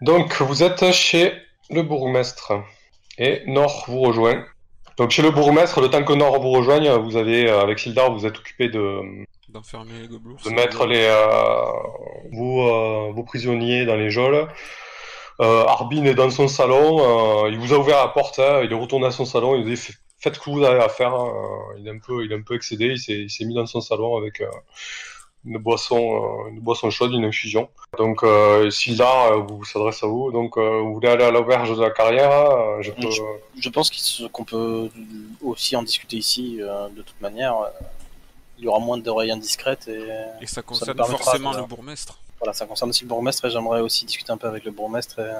Donc, vous êtes chez le bourgmestre et Nord vous rejoint. Donc, chez le bourgmestre, le temps que Nord vous rejoigne, vous avez, euh, avec Sildar, vous êtes occupé de, D'enfermer les gobelours. de mettre les, euh, vos, euh, vos prisonniers dans les geôles. Euh, Arbin est dans son salon, il vous a ouvert la porte, hein, il est retourné à son salon, il vous dit Faites- ce que vous avez à faire. hein. Il, est un peu, il est un peu excédé, il s'est mis dans son salon avec une, boisson, euh, une boisson chaude, une infusion. Donc euh, Sildar euh, vous s'adresse à vous, donc euh, vous voulez aller à l'auberge de la carrière, je peux... Je pense qu'on peut aussi en discuter ici, euh, de toute manière. Il y aura moins d'oreilles indiscrètes et Et ça concerne forcément de- le bourgmestre. voilà, ça concerne aussi le bourgmestre et j'aimerais aussi discuter un peu avec le bourgmestre et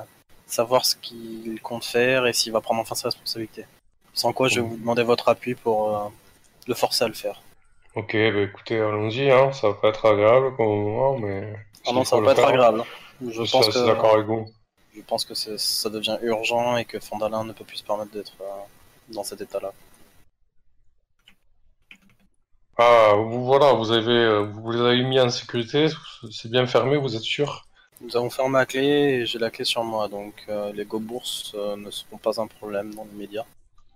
savoir ce qu'il compte faire et s'il va prendre enfin ses responsabilités. Sans quoi, je vais vous demander votre appui pour euh, le forcer à le faire. Ok, bah écoutez, allons-y, hein. ça va pas être agréable comme moment, mais... Ah non, ça va pas être faire, agréable. Je Je pense que d'accord avec vous. je pense que ça devient urgent et que Fandalin ne peut plus se permettre d'être euh, dans cet état-là. Ah, vous, voilà, vous avez, euh, vous les avez mis en sécurité, c'est bien fermé, vous êtes sûr? Nous avons fermé la clé et j'ai la clé sur moi, donc euh, les go-bourses euh, ne seront pas un problème dans l'immédiat.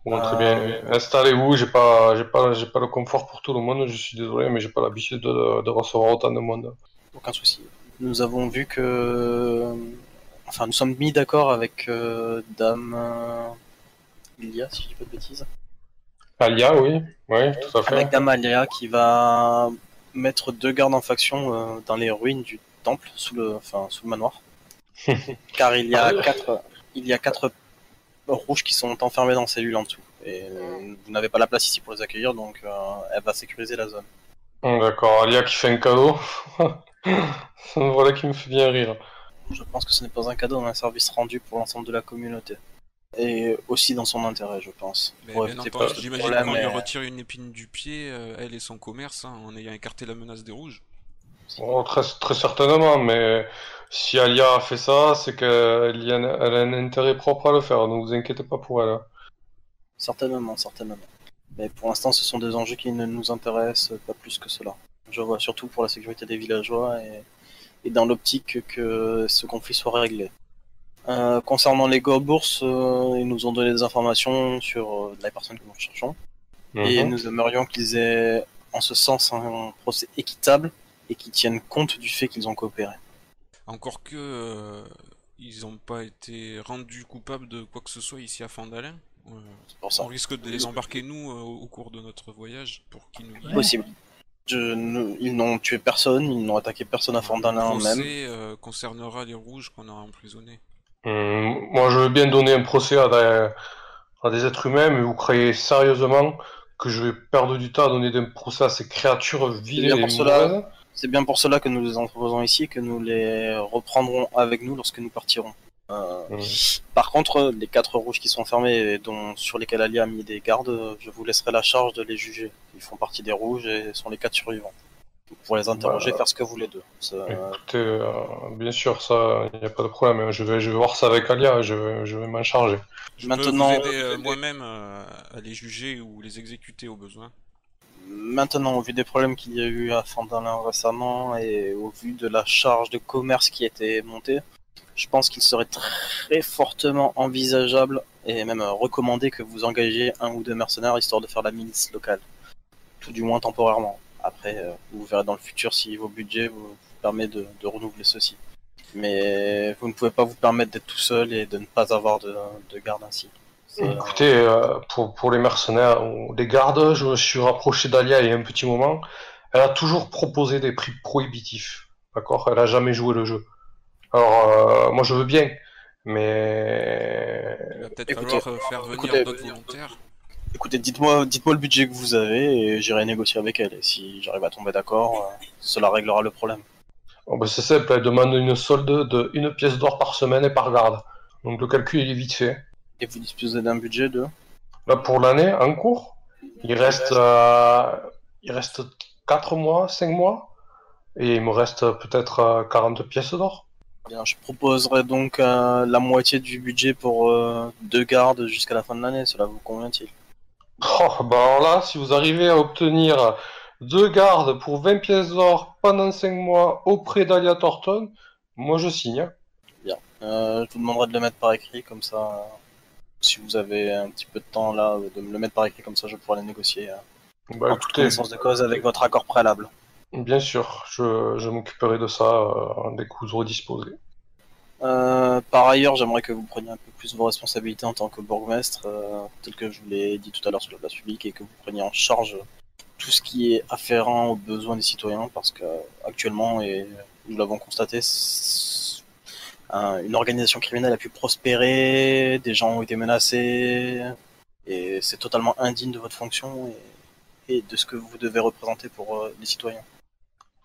Bon, très Euh, bien. Installez-vous, j'ai pas, j'ai pas, j'ai pas le confort pour tout le monde, je suis désolé, mais j'ai pas l'habitude de, de recevoir autant de monde. Aucun souci. Nous avons vu que. Enfin, nous sommes mis d'accord avec euh, Dame. euh, Ilia, si je dis pas de bêtises. Alia, oui, oui, tout à fait. Avec Dame Alia qui va mettre deux gardes en faction euh, dans les ruines du temple, sous le, enfin, sous le manoir. Car il y a quatre, il y a quatre rouges qui sont enfermés dans cellules en dessous. Et vous n'avez pas la place ici pour les accueillir, donc euh, elle va sécuriser la zone. Hum, D'accord, Alia qui fait un cadeau. voilà qui me fait bien rire. Je pense que ce n'est pas un cadeau, mais un service rendu pour l'ensemble de la communauté. Et aussi dans son intérêt, je pense. Mais j'imagine qu'on lui retire une épine du pied, euh, elle et son commerce, hein, en ayant écarté la menace des rouges. Bon, très, très certainement, mais si Alia a fait ça, c'est qu'elle y a un- elle a un intérêt propre à le faire, donc vous inquiétez pas pour elle. Certainement, certainement. Mais pour l'instant, ce sont des enjeux qui ne nous intéressent pas plus que cela. Je vois surtout pour la sécurité des villageois et, et dans l'optique que ce conflit soit réglé. Euh, concernant les go-bourses, euh, ils nous ont donné des informations sur euh, la personne que nous recherchons. Et Mhm. nous aimerions qu'ils aient, en ce sens, un procès équitable et qu'ils tiennent compte du fait qu'ils ont coopéré. Encore que euh, ils n'ont pas été rendus coupables de quoi que ce soit ici à Fandalin. Euh, C'est pour ça. on risque de les embarquer nous euh, au cours de notre voyage pour qu'ils nous. Possible. Je, ils n'ont tué personne, ils n'ont attaqué personne à Le Fandalin même. procès euh, concernera les rouges qu'on aura emprisonnés. Hum, moi, je veux bien donner un procès à des, à des êtres humains, mais vous croyez sérieusement que je vais perdre du temps à donner des procès à ces créatures bien et pour cela. C'est bien pour cela que nous les entreposons ici, que nous les reprendrons avec nous lorsque nous partirons. Euh. Par contre, les quatre rouges qui sont fermés et dont, sur lesquels Ali a mis des gardes, je vous laisserai la charge de les juger. Ils font partie des rouges et sont les quatre survivants. Vous pourrez les interroger, Bah, faire ce que vous voulez d'eux. Écoutez, euh, bien sûr, ça, il n'y a pas de problème. Je vais, je vais voir ça avec Alia, je vais, je vais m'en charger. Je Maintenant- peux vous aider euh, moi-même euh, à les juger ou les exécuter au besoin. Maintenant, au vu des problèmes qu'il y a eu à Fandalin récemment et au vu de la charge de commerce qui a été montée, je pense qu'il serait très fortement envisageable et même recommandé que vous engagiez un ou deux mercenaires histoire de faire la milice locale. Tout du moins temporairement. Après, euh, vous verrez dans le futur si vos budgets vous, vous permettent de, de renouveler ceci. Mais vous ne pouvez pas vous permettre d'être tout seul et de ne pas avoir de, de garde ainsi. Écoutez, euh, pour, pour les mercenaires ou les gardes, je me suis rapproché d'Alia il y a un petit moment. Elle a toujours proposé des prix prohibitifs. D'accord? Elle a jamais joué le jeu. Alors, euh, moi je veux bien, mais. Il va peut-être Écoutez, falloir euh, faire venir écoutez, d'autres volontaires. Écoutez, dites-moi, dites-moi le budget que vous avez et j'irai négocier avec elle. Et si j'arrive à tomber d'accord, euh, cela réglera le problème. Bon, ben, c'est simple, elle demande une solde de une pièce d'or par semaine et par garde. Donc le calcul il est vite fait. Et vous disposez d'un budget de Là pour l'année en cours, il reste, euh, il reste 4 mois, 5 mois, et il me reste peut-être euh, 40 pièces d'or. Bien, je proposerai donc euh, la moitié du budget pour euh, deux gardes jusqu'à la fin de l'année. Cela vous convient-il? Oh, bah alors là, si vous arrivez à obtenir deux gardes pour 20 pièces d'or pendant 5 mois auprès d'Alia Thornton, moi je signe. hein. Euh, je vous demanderai de le mettre par écrit, comme ça, euh, si vous avez un petit peu de temps là, de me le mettre par écrit, comme ça je pourrai le négocier euh, Bah, en toute connaissance de cause avec votre accord préalable. bien sûr, je, je m'occuperai de ça euh, dès que vous aurez disposé. Euh, par ailleurs, j'aimerais que vous preniez un peu plus vos responsabilités en tant que bourgmestre, euh, tel que je vous l'ai dit tout à l'heure sur la place publique, et que vous preniez en charge tout ce qui est afférent aux besoins des citoyens, parce que actuellement, et nous l'avons constaté, un- une organisation criminelle a pu prospérer, des gens ont été menacés, et c'est totalement indigne de votre fonction et, et de ce que vous devez représenter pour euh, les citoyens.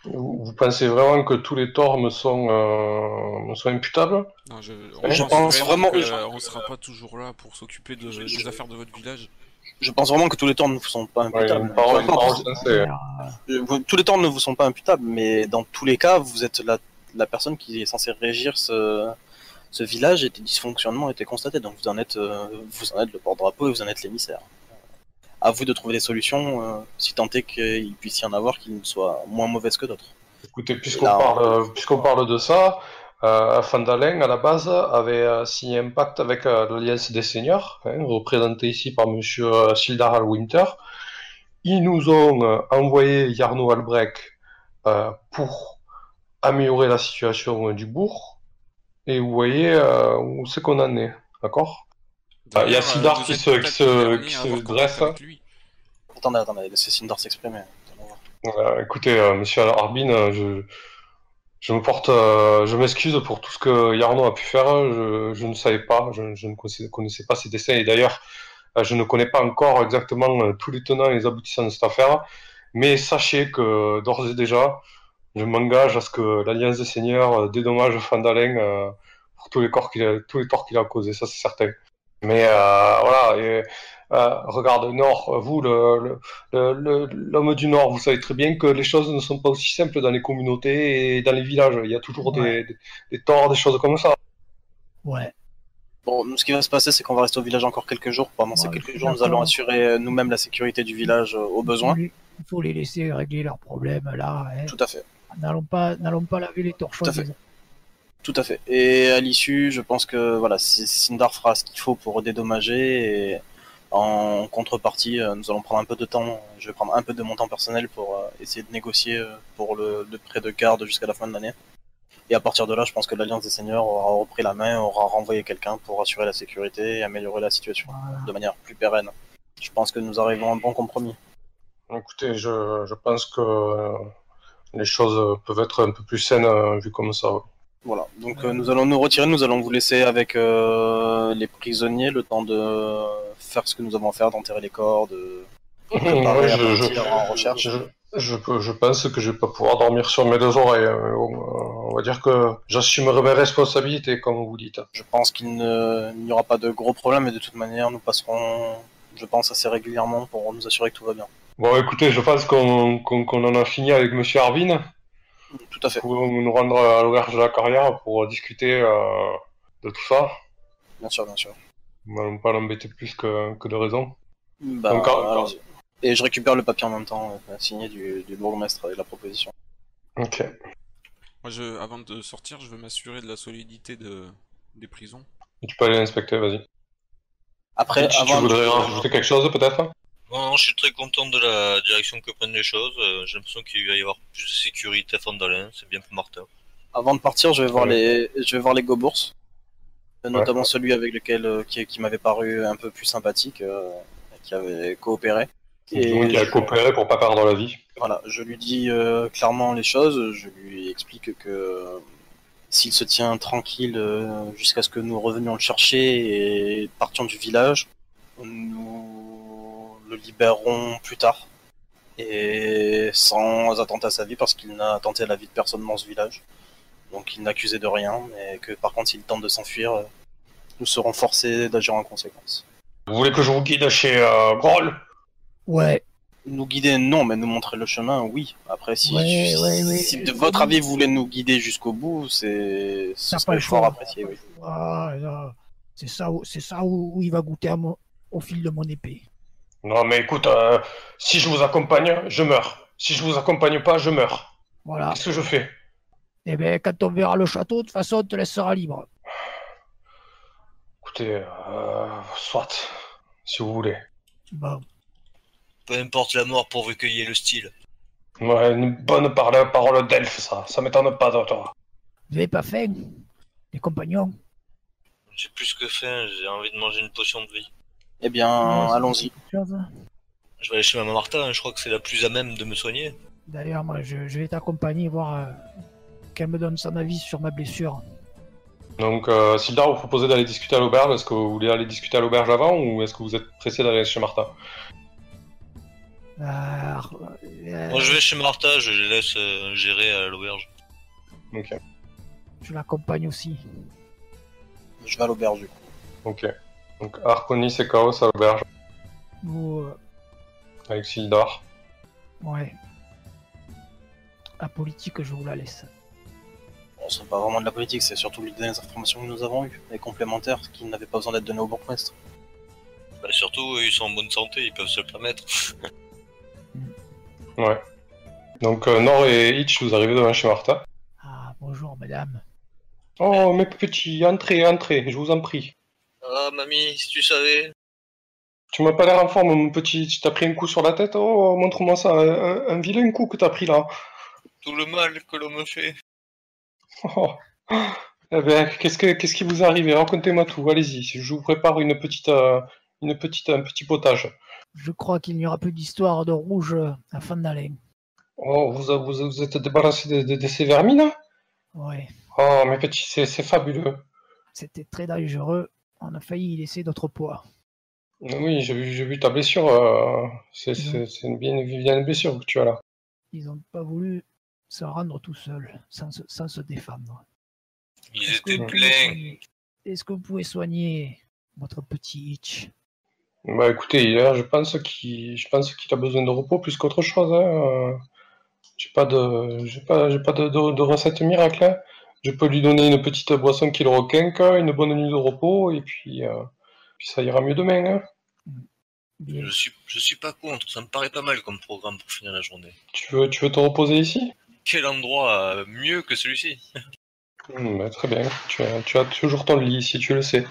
Vous, vous pensez vraiment que tous les torts me sont, euh, me sont imputables? Non, je, Je pense vraiment- que, euh, on sera pas toujours là pour s'occuper de- des je- affaires de votre village. Je pense vraiment que tous les torts ne vous sont pas imputables. parole, tous les temps ne vous sont pas imputables, mais dans tous les cas, vous êtes la, la personne qui est censée régir ce, ce village et des dysfonctionnements été constatés. Donc vous en êtes, euh, vous en êtes le porte-drapeau et vous en êtes l'émissaire. À vous de trouver des solutions, euh, si tant est qu'il puisse y en avoir qui soient moins mauvaises que d'autres. Écoutez, puisqu'on parle, euh, puisqu'on parle de ça, euh, Fandalen, à la base, avait signé un pacte avec l'Alliance des Seigneurs, hein, représenté ici par euh, Sildar Winter. Ils nous ont envoyé Yarno Albrecht pour améliorer la situation euh, du bourg. Et vous voyez euh, où c'est qu'on en est, d'accord? Ah, il y a Sildar vous qui se- qui se- qui se dresse. Attendez, attendez, laissez Sindar s'exprimer. Euh, écoutez, euh, Monsieur Arbin, euh, je, je me porte, euh, je m'excuse pour tout ce que Yarno a pu faire. Je, je ne savais pas, je, je ne connaissais, connaissais pas ses dessins et d'ailleurs, euh, je ne connais pas encore exactement euh, tous les tenants et les aboutissants de cette affaire. Mais sachez que d'ores et déjà, je m'engage à ce que l'Alliance des Seigneurs euh, dédommage Fandalen euh, pour tous les, corps qu'il a, tous les torts qu'il a causés, ça c'est certain. Mais euh, voilà, et, euh, regarde Nord, vous, le, le, le- le- l'homme du Nord, vous savez très bien que les choses ne sont pas aussi simples dans les communautés et dans les villages. Il y a toujours des, Ouais. des, des torts, des choses comme ça. Ouais. Bon, nous, ce qui va se passer, c'est qu'on va rester au village encore quelques jours. Pendant ces Ouais, quelques jours, nous allons assurer nous-mêmes la sécurité du village euh, au besoin. Il faut les laisser régler leurs problèmes là. hein. Tout à fait. N'allons pas, n'allons pas laver les torchons. Tout à fait. Tout à fait. Et à l'issue, je pense que voilà, Sindar fera ce qu'il faut pour dédommager et en contrepartie, euh, nous allons prendre un peu de temps. Je vais prendre un peu de mon temps personnel pour euh, essayer de négocier euh, pour le, le prêt de garde jusqu'à la fin de l'année. Et à partir de là, je pense que l'Alliance des Seigneurs aura repris la main, aura renvoyé quelqu'un pour assurer la sécurité et améliorer la situation Voilà. de manière plus pérenne. Je pense que nous arrivons à un bon compromis. Écoutez, je, je pense que euh, les choses peuvent être un peu plus saines euh, vues comme ça. ouais. Voilà, donc euh, nous allons nous retirer, nous allons vous laisser avec euh, les prisonniers le temps de faire ce que nous avons à faire, d'enterrer les corps, de préparer Ouais, à je, je, en recherche. je, je, pense que je vais pas pouvoir dormir sur mes deux oreilles. hein, bon, euh, on va dire que j'assumerai mes responsabilités, comme vous dites. Je pense qu'il n'y aura pas de gros problèmes et de toute manière nous passerons, je pense, assez régulièrement pour nous assurer que tout va bien. Bon, écoutez, je pense qu'on en a fini avec Monsieur Arvin. Tout à fait, Vous pouvez nous rendre à l'auberge de la carrière pour discuter euh, de tout ça. bien sûr, bien sûr. On va pas l'embêter plus que, que de raison. Bah, Donc. Et je récupère le papier en même temps, euh, signé du, du bourgmestre avec la proposition. Ok. Moi, je, avant de sortir, je veux m'assurer de la solidité de, des prisons. Tu peux aller l'inspecter, vas-y. Après, tu, tu avant, voudrais rajouter quelque chose, peut-être? Non, je suis très content de la direction que prennent les choses. Euh, J'ai l'impression qu'il va y avoir plus de sécurité à Fandalin, c'est bien pour Martin. Avant de partir, je vais voir Ouais. les, je vais voir les Gobours, Euh, notamment celui avec lequel euh, qui, qui m'avait paru un peu plus sympathique, euh, qui avait coopéré. Moins qui a je- coopéré pour pas perdre la vie. Voilà, je lui dis euh, clairement les choses. Je lui explique que euh, s'il se tient tranquille euh, jusqu'à ce que nous revenions le chercher et partions du village, nous le libérerons plus tard et sans attenter à sa vie parce qu'il n'a attenté à la vie de personne dans ce village. Donc il n'accusait de rien, mais que par contre s'il tente de s'enfuir, euh, nous serons forcés d'agir en conséquence. Vous voulez que je vous guide chez euh, Groll Ouais. Nous guider, non, mais nous montrer le chemin, oui. Après, si, Ouais, si- ouais, ouais. si de votre avis vous voulez nous guider jusqu'au bout, c'est ce serait fort apprécié, oui. Voilà. C'est ça, où- c'est ça où, où il va goûter à mon- au fil de mon épée. Non, mais écoute, euh, si je vous accompagne, je meurs. Si je vous accompagne pas, je meurs. Voilà. Qu'est-ce que je fais? Et bien, quand on verra le château, de toute façon, on te laissera libre. écoutez, euh, soit, si vous voulez. Bon, Peu importe la mort pourvu qu'il y ait le style. Ouais, une bonne parole, parole d'elfe, ça. Ça m'étonne pas de toi. vous avez pas faim Les compagnons? J'ai plus que faim, j'ai envie de manger une potion de vie. Eh bien, Ouais, allons-y. Je vais aller chez Maman Martha, hein, je crois que c'est la plus à même de me soigner. D'ailleurs, moi, je, je vais t'accompagner, voir euh, qu'elle me donne son avis sur ma blessure. Donc, euh, Sildar vous proposez d'aller discuter à l'auberge. Est-ce que vous voulez aller discuter à l'auberge avant ou est-ce que vous êtes pressé d'aller chez Martha? Ah, euh, Moi je vais chez Martha, je les laisse euh, gérer à l'auberge. Ok, je l'accompagne aussi. Je vais à l'auberge du coup. ok. Donc, Arconis et Chaos à l'auberge Vous, euh, avec Sildar. ouais. La politique, je vous la laisse. Bon, c'est pas vraiment de la politique, c'est surtout les dernières informations que nous avons eues, les complémentaires qui n'avaient pas besoin d'être donnés au bourgmestre. Bah, surtout, ils sont en bonne santé, ils peuvent se le permettre. Ouais. Donc, euh, Nord et Hitch, vous arrivez devant chez Martha. Ah, bonjour, madame. Oh, mes petits, entrez, entrez, je vous en prie. Ah, mamie, si tu savais. Tu m'as pas l'air en forme, mon petit. Tu t'as pris un coup sur la tête Oh, montre-moi ça, un, un vilain coup que t'as pris là. Tout le mal que l'on me fait. Oh. Eh ben, qu'est-ce que qu'est-ce qui vous est arrivé? Racontez-moi tout. Allez-y. Je vous prépare une petite euh, une petite un petit potage. Je crois qu'il n'y aura plus d'histoire de rouge euh, à Fandalen. Oh, vous vous, vous êtes débarrassé de, de- de ces vermines Ouais, Oh, mes petits, c'est c'est fabuleux. c'était très dangereux. On a failli y laisser d'autres poids. Oui, j'ai vu ta blessure. euh, c'est une bien une bien blessure que tu as là. Ils n'ont pas voulu se rendre tout seuls, sans se, sans se défendre. Ils Est-ce que étaient pleins. soigner- Est-ce que vous pouvez soigner votre petit Hitch? Bah écoutez, je pense qu'il je pense qu'il a besoin de repos plus qu'autre chose. Hein. euh. J'ai pas de j'ai pas j'ai pas de, de, de recette miracle. hein. Je peux lui donner une petite boisson qui le requinque, une bonne nuit de repos et puis euh, puis ça ira mieux demain. hein. Je suis, je suis pas contre, ça me paraît pas mal comme programme pour finir la journée. Tu veux tu veux te reposer ici? Quel endroit euh, mieux que celui-ci? Hmm, bah, Très bien. Tu as tu as toujours ton lit si tu le sais.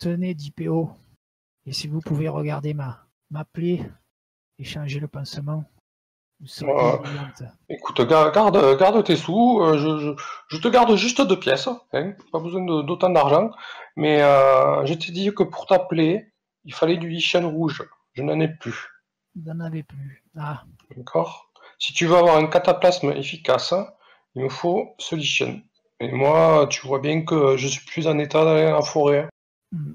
Tenez, DPO. Et si vous pouvez regarder ma, ma plaie et changer le pansement, brillante. Écoute, ga- garde, garde tes sous. euh, je, je, je te garde juste deux pièces. Hein, pas besoin d'autant d'argent. Mais euh, je t'ai dit que pour t'appeler, il fallait du lichen rouge. Je n'en ai plus. Vous n'en avez plus. Ah, D'accord Si tu veux avoir un cataplasme efficace, hein, il me faut ce lichen. Et moi, tu vois bien que je suis plus en état d'aller dans la forêt. hmm.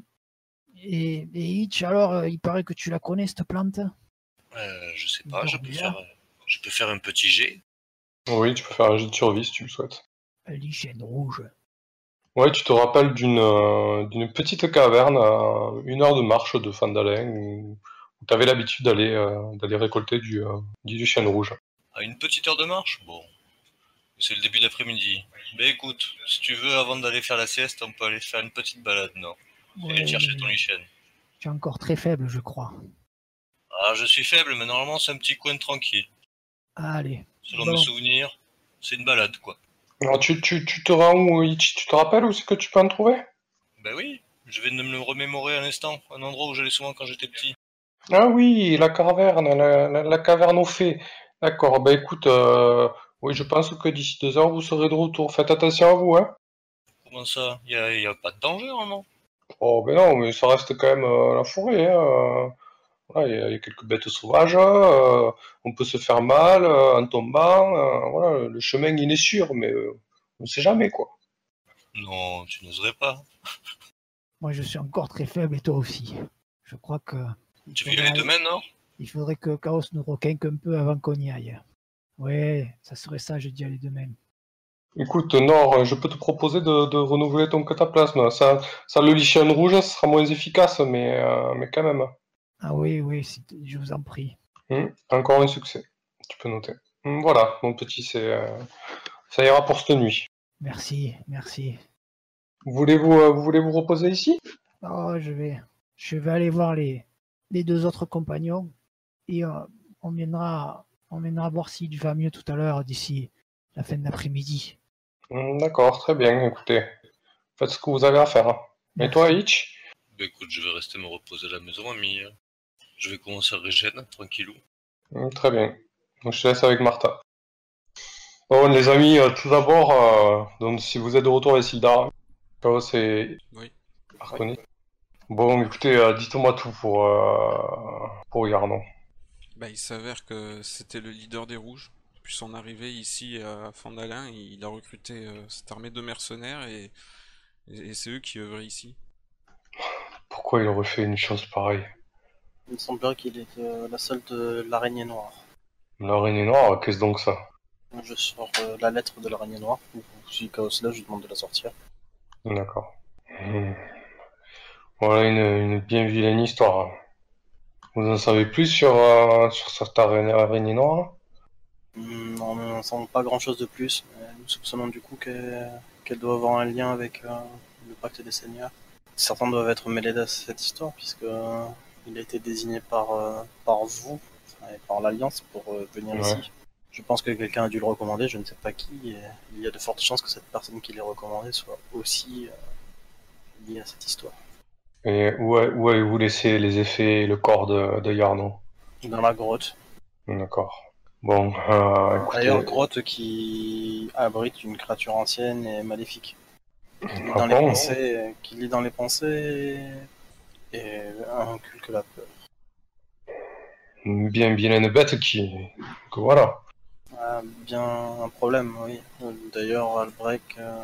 Et, et Hitch, alors, euh, il paraît que tu la connais, cette plante? Euh, Je sais pas, je peux, faire, euh, je peux faire un petit jet. Oui, tu peux faire un jet de survie si tu le souhaites. Lichen rouge. Ouais, tu te rappelles d'une euh, d'une petite caverne à une heure de marche de Fandalen où, tu avais l'habitude d'aller euh, d'aller récolter du, euh, du lichen rouge. À une petite heure de marche? Bon. C'est le début d'après-midi. Ben écoute, si tu veux, avant d'aller faire la sieste, on peut aller faire une petite balade, non? Et aller chercher ton mais lichen. Tu es encore très faible, je crois. Ah, je suis faible, mais normalement, c'est un petit coin tranquille. Allez. Selon Bon. mes souvenirs, c'est une balade, quoi. Alors, tu, tu, tu te rends où, Tu te rappelles où c'est que tu peux en trouver? Ben oui, je vais de me le remémorer un instant. Un endroit où j'allais souvent quand j'étais petit. Ah oui, la caverne, la, la, la caverne aux fées. D'accord, bah écoute, euh, oui, je pense que d'ici deux heures, vous serez de retour. Faites attention à vous, hein. Comment ça? Y a, y a pas de danger, non? Oh, ben non, mais ça reste quand même euh, la forêt, hein. Voilà, Il y, a- il y a quelques bêtes sauvages, euh, on peut se faire mal euh, en tombant. euh, voilà, le chemin, il est sûr, mais euh, on ne sait jamais, quoi. Non, tu n'oserais pas. Moi, je suis encore très faible et toi aussi. Je crois que. Tu veux y aller demain, non? Il faudrait que Chaos nous requinque un peu avant qu'on y aille. Ouais, ça serait sage d'y aller demain. Écoute, Nord, je peux te proposer de, de renouveler ton cataplasme. Ça, ça le lichen rouge, ça sera moins efficace, mais, euh, mais quand même. Ah oui, oui, si- je vous en prie. Hum, encore un succès. Tu peux noter. Hum, voilà, mon petit, c'est, euh, ça ira pour cette nuit. Merci, merci. Voulez-vous, euh, vous voulez vous reposer ici? Oh, je vais, je vais aller voir les, les deux autres compagnons et euh, on viendra, on viendra voir s'il va mieux tout à l'heure d'ici la fin de l'après-midi. Hum, D'accord, très bien. Écoutez, faites ce que vous avez à faire. Et toi. Hitch? Bah, écoute, je vais rester me reposer à la maison, ami. Je vais commencer à régénérer, tranquillou. Hum, Très bien. Donc, je te laisse avec Martha. Bon, les amis, euh, tout d'abord, euh, donc si vous êtes de retour à Sildar, et Oui. Bon, écoutez, euh, dites-moi tout pour, euh, pour Yarnon. Bah, il s'avère que c'était le leader des Rouges. Depuis son arrivée ici à Fandalin, il a recruté euh, cette armée de mercenaires et, et c'est eux qui œuvraient ici. Pourquoi il aurait fait une chose pareille? Il me semblerait qu'il est euh, la seule de l'araignée noire. L'araignée noire, qu'est-ce donc ça? Je sors euh, la lettre de l'araignée noire. Si Chaos là, je lui demande de la sortir. D'accord. Hmm. Voilà une, une bien vilaine histoire. Vous en savez plus sur, euh, sur cette araignée, araignée noire? Hmm, On n'en sent pas grand chose de plus. nous soupçonnons du coup qu'elle doit avoir un lien avec le pacte des seigneurs. Certains doivent être mêlés à cette histoire, puisque il a été désigné par, euh, par vous, et par l'Alliance, pour euh, venir Ouais. ici. Je pense que quelqu'un a dû le recommander, je ne sais pas qui, et il y a de fortes chances que cette personne qui l'ait recommandé soit aussi euh, liée à cette histoire. Et où, avez-vous laissé les effets et le corps de, de Yarnon Dans la grotte. D'accord. Bon, euh, écoutez, D'ailleurs, grotte qui abrite une créature ancienne et maléfique. Qui lit Ah dans les bon? pensées, qui lit dans les pensées et, inculque la peur. une bien vilaine bête qui... que voilà. Ah, bien un problème, oui. D'ailleurs, Albrecht euh,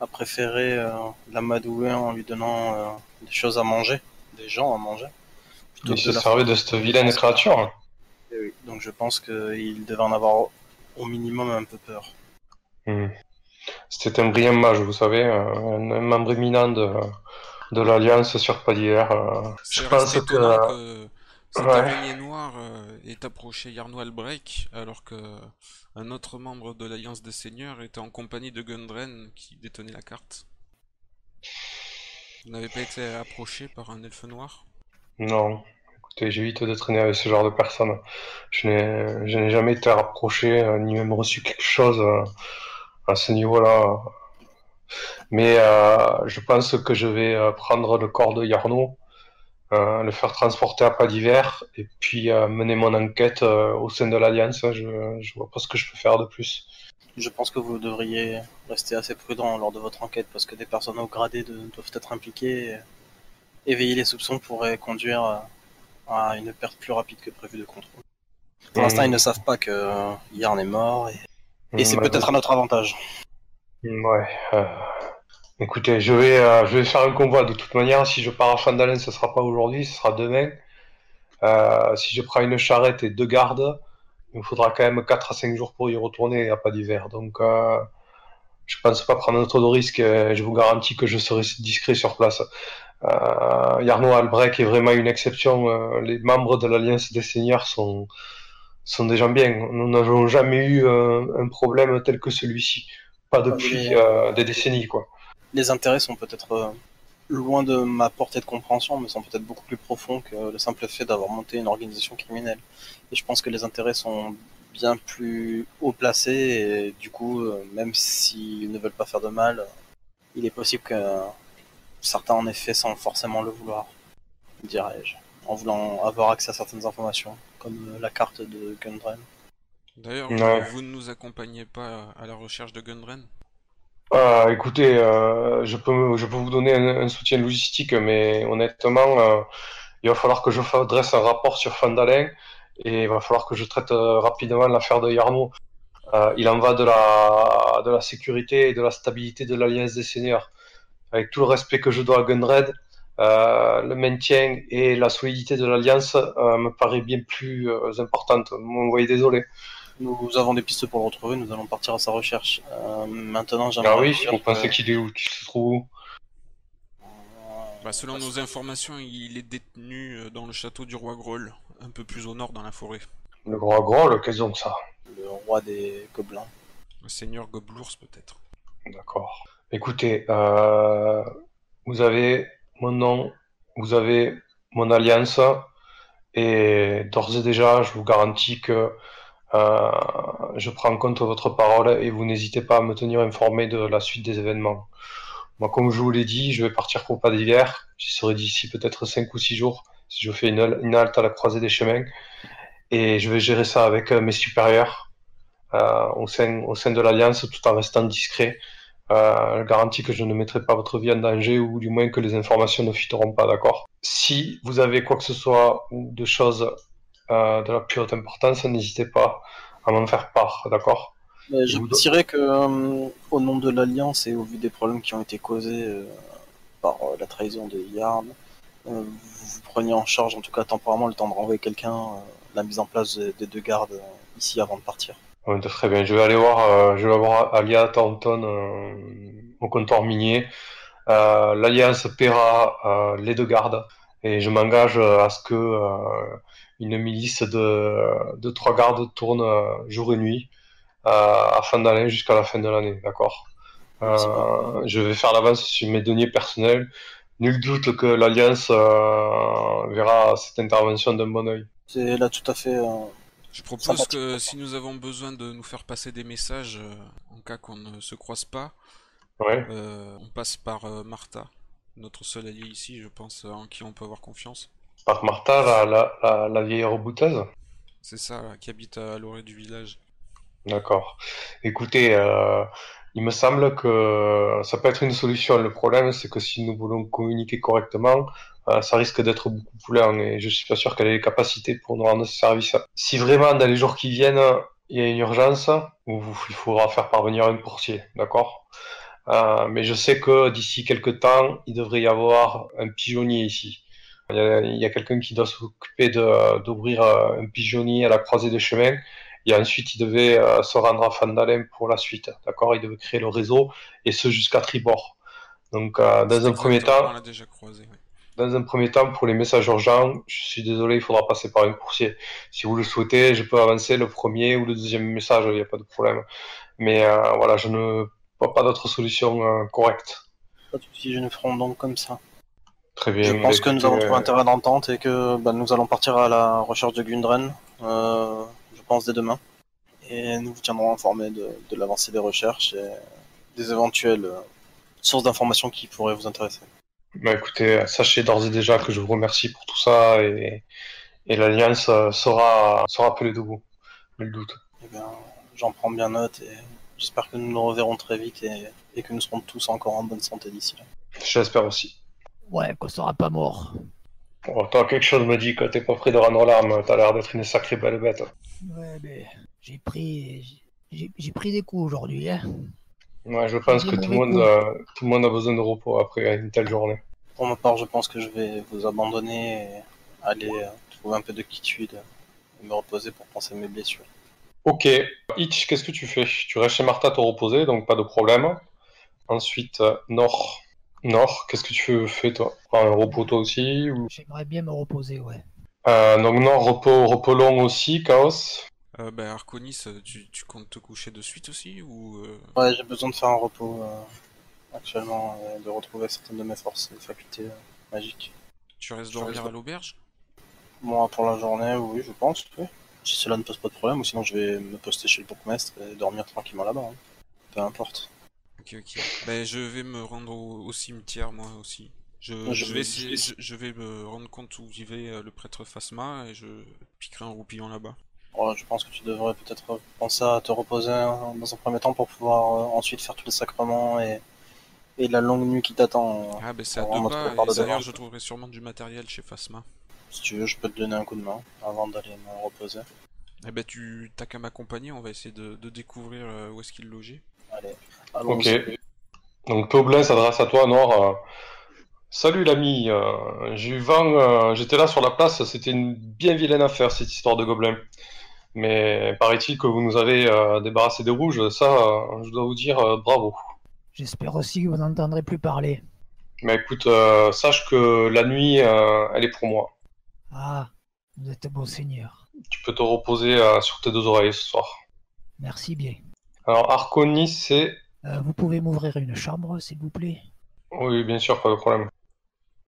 a préféré euh, l'amadouer en lui donnant euh, des choses à manger, des gens à manger. Il se servait de cette vilaine créature. Eh oui. Donc je pense qu'il devait en avoir au minimum un peu peur. Hmm. C'était un brillant mage, vous savez, euh, un, un membre éminent de, de l'Alliance sur Padier. euh. Je pense que... que cette ouais. araignée noire euh, ait approché Yarno Albrecht alors que un autre membre de l'Alliance des Seigneurs était en compagnie de Gundren qui détenait la carte. Vous n'avez pas été approché par un elfe noir? Non, écoutez, j'évite de traîner avec ce genre de personnes. Je n'ai, jamais été rapproché, euh, ni même reçu quelque chose à ce niveau-là. Mais euh, je pense que je vais euh, prendre le corps de Yarno, euh, le faire transporter à pas d'hiver, et puis mener mon enquête au sein de l'Alliance. Je, je vois pas ce que je peux faire de plus. Je pense que vous devriez rester assez prudent lors de votre enquête parce que des personnes au gradé de- doivent être impliquées. et Éveiller les soupçons pourrait conduire à- à une perte plus rapide que prévu de contrôle. Pour l'instant, ils ne savent pas que Yarn est mort et, et c'est peut-être à notre avantage. Ouais. euh, Écoutez, je vais, euh, je vais faire un convoi de toute manière. Si je pars à Fandalen, ce sera pas aujourd'hui, ce sera demain. Euh, si je prends une charrette et deux gardes, il me faudra quand même 4 à 5 jours pour y retourner à pas d'hiver. Donc, euh, je pense pas prendre trop de risques. Je vous garantis que je serai discret sur place. Euh, Yarno Albrecht est vraiment une exception. Euh, les membres de l'Alliance des Seigneurs sont, sont des gens bien. Nous n'avons jamais eu euh, un problème tel que celui-ci. Pas depuis euh, des décennies, quoi. Les intérêts sont peut-être euh, loin de ma portée de compréhension, mais sont peut-être beaucoup plus profonds que le simple fait d'avoir monté une organisation criminelle. Et je pense que les intérêts sont bien plus haut placés, et du coup, euh, même s'ils ne veulent pas faire de mal, il est possible que certains en effet sans forcément le vouloir, dirais-je, en voulant avoir accès à certaines informations, comme la carte de Gundren. D'ailleurs, Ouais. vous ne nous accompagnez pas à la recherche de Gundren Euh, écoutez, euh, je peux, je peux vous donner un, un soutien logistique, mais honnêtement, euh, il va falloir que je dresse un rapport sur Fandalin et il va falloir que je traite euh, rapidement l'affaire de Yarno. Il en va de la, de la sécurité et de la stabilité de l'Alliance des Seigneurs. Avec tout le respect que je dois à Gunred, euh, le maintien et la solidité de l'Alliance euh, me paraît bien plus euh, importante. Vous voyez, désolé. Nous avons des pistes pour le retrouver, nous allons partir à sa recherche. Euh, maintenant, j'aimerais Ah oui, que- pensez qu'il est où, qu'il se trouve où Bah, selon nos informations, il est détenu euh, dans le château du roi Groll, un peu plus au nord dans la forêt. Le gros gros, qu'est-ce donc ça le roi des gobelins. Le seigneur Goblours peut-être. D'accord. Écoutez, euh, vous avez mon nom, vous avez mon alliance, et d'ores et déjà, je vous garantis que euh, je prends en compte votre parole et vous n'hésitez pas à me tenir informé de la suite des événements. Moi, comme je vous l'ai dit, je vais partir pour pas d'hiver. J'y serai d'ici peut-être 5 ou 6 jours si je fais une, halte à la croisée des chemins. Et je vais gérer ça avec euh, mes supérieurs euh, au, sein, au sein de l'Alliance tout en restant discret. Euh, je garantis que je ne mettrai pas votre vie en danger ou du moins que les informations ne fuiteront pas, d'accord? Si vous avez quoi que ce soit ou de choses euh, de la plus haute importance, n'hésitez pas à m'en faire part, d'accord? Je Vous- dirais que, euh, au nom de l'Alliance et au vu des problèmes qui ont été causés euh, par la trahison de Yarn, vous vous preniez en charge, en tout cas temporairement, le temps de renvoyer quelqu'un, la mise en place des des deux gardes ici avant de partir. Ouais, Très bien, je vais aller voir, je vais voir Alia Thornton au comptoir minier. L'Alliance paiera les deux gardes et je m'engage à ce que une milice de, de trois gardes tourne euh, jour et nuit euh, à fin d'année jusqu'à la fin de l'année, d'accord? Euh, Je vais faire l'avance sur mes deniers personnels. Nul doute que l'Alliance euh, verra cette intervention d'un bon oeil. C'est là tout à fait. euh, Je propose que si nous avons besoin de nous faire passer des messages euh, en cas qu'on ne se croise pas, Ouais. euh, on passe par euh, Martha, notre seul allié ici, je pense, en qui on peut avoir confiance. Par Martha, la, la, la, la vieille rebouteuse. C'est ça, qui habite à l'orée du village. D'accord. Écoutez, euh, il me semble que ça peut être une solution. Le problème, c'est que si nous voulons communiquer correctement, euh, ça risque d'être beaucoup plus lent et je suis pas sûr qu'elle ait les capacités pour nous rendre ce service. Si vraiment, dans les jours qui viennent, il y a une urgence, il faudra faire parvenir un coursier, d'accord? Euh, mais je sais que d'ici quelques temps, il devrait y avoir un pigeonnier ici. Il y a, quelqu'un qui doit s'occuper d'ouvrir euh, un pigeonnier à la croisée des chemins. Et ensuite, il devait euh, se rendre à Fandalin pour la suite. D'accord? Il devait créer le réseau, et ce jusqu'à Tribord. Donc, euh, dans un premier temps, On l'a déjà croisé, ouais. dans un premier temps, pour les messages urgents, je suis désolé, il faudra passer par un coursier. Si vous le souhaitez, je peux avancer le premier ou le deuxième message, il n'y a pas de problème. Mais euh, voilà, je ne vois pas d'autre solution euh, correcte. pas de soucis, je nous ferons donc comme ça. Très bien. Je pense bah, que nous avons trouvé euh, un terrain d'entente et que bah, nous allons partir à la recherche de Gundren, euh, je pense dès demain. Et nous vous tiendrons informés de, de l'avancée des recherches et des éventuelles euh, sources d'informations qui pourraient vous intéresser. Bah écoutez, sachez d'ores et déjà que je vous remercie pour tout ça et, et l'Alliance sera, sera appelée de vous. Nul doute. Eh bien, j'en prends bien note et j'espère que nous nous reverrons très vite et, et que nous serons tous encore en bonne santé d'ici là. J'espère aussi. Ouais, qu'on sera pas mort. Oh, toi, quelque chose me dit que t'es pas prêt de rendre l'arme. T'as l'air d'être une sacrée belle bête. Ouais, mais j'ai pris, j'ai pris des coups aujourd'hui, hein. Ouais, je pense que tout le monde, euh, tout le monde a besoin de repos après une telle journée. Pour ma part, je pense que je vais vous abandonner et aller euh, trouver un peu de quiétude et me reposer pour penser à mes blessures. Ok. Hitch, qu'est-ce que tu fais? Tu restes chez Martha te reposer, donc pas de problème. Ensuite, euh, Nord. Nord, qu'est-ce que tu fais toi? Un repos toi aussi ou... J'aimerais bien me reposer, ouais. Euh, Donc Nord, repos, repos long aussi, Chaos. Euh, bah, Arconis, euh, tu, tu comptes te coucher de suite aussi ou euh, Ouais, j'ai besoin de faire un repos euh, actuellement et de retrouver certaines de mes forces et facultés euh, magiques. tu restes Je dormir reste- à l'auberge? Moi, pour la journée, oui, je pense, oui. Si cela ne pose pas de problème, ou sinon je vais me poster chez le bourgmestre et dormir tranquillement là-bas. hein. Peu importe. Ok, ok. Bah, je vais me rendre au, au cimetière, moi aussi. Je, Je je vais essayer, je je, vais me rendre compte où vivait euh, le prêtre Phasma et je piquerai un roupillon là-bas. Ouais, je pense que tu devrais peut-être penser à te reposer hein, dans un premier temps pour pouvoir euh, ensuite faire tous les sacrements et, et la longue nuit qui t'attend. Ah, bah, c'est à deux pas, et d'ailleurs, je trouverai sûrement du matériel chez Phasma. Si tu veux, je peux te donner un coup de main avant d'aller me reposer. Eh ben, tu t'as qu'à m'accompagner, on va essayer de, de découvrir euh, où est-ce qu'il logeait. Allez, Ok. Donc Toblin s'adresse à toi, Nord. Euh, Salut l'ami, euh, j'ai eu vent, euh, j'étais là sur la place, c'était une bien vilaine affaire cette histoire de gobelin. Mais paraît-il que vous nous avez euh, débarrassé des rouges, ça, euh, je dois vous dire euh, bravo. J'espère aussi que vous n'entendrez plus parler. Mais écoute, euh, sache que la nuit, euh, elle est pour moi. Ah, vous êtes un bon seigneur. Tu peux te reposer euh, sur tes deux oreilles ce soir. Merci bien. Alors Arconis, c'est... Euh, vous pouvez m'ouvrir une chambre, s'il vous plaît? Oui, bien sûr, pas de problème.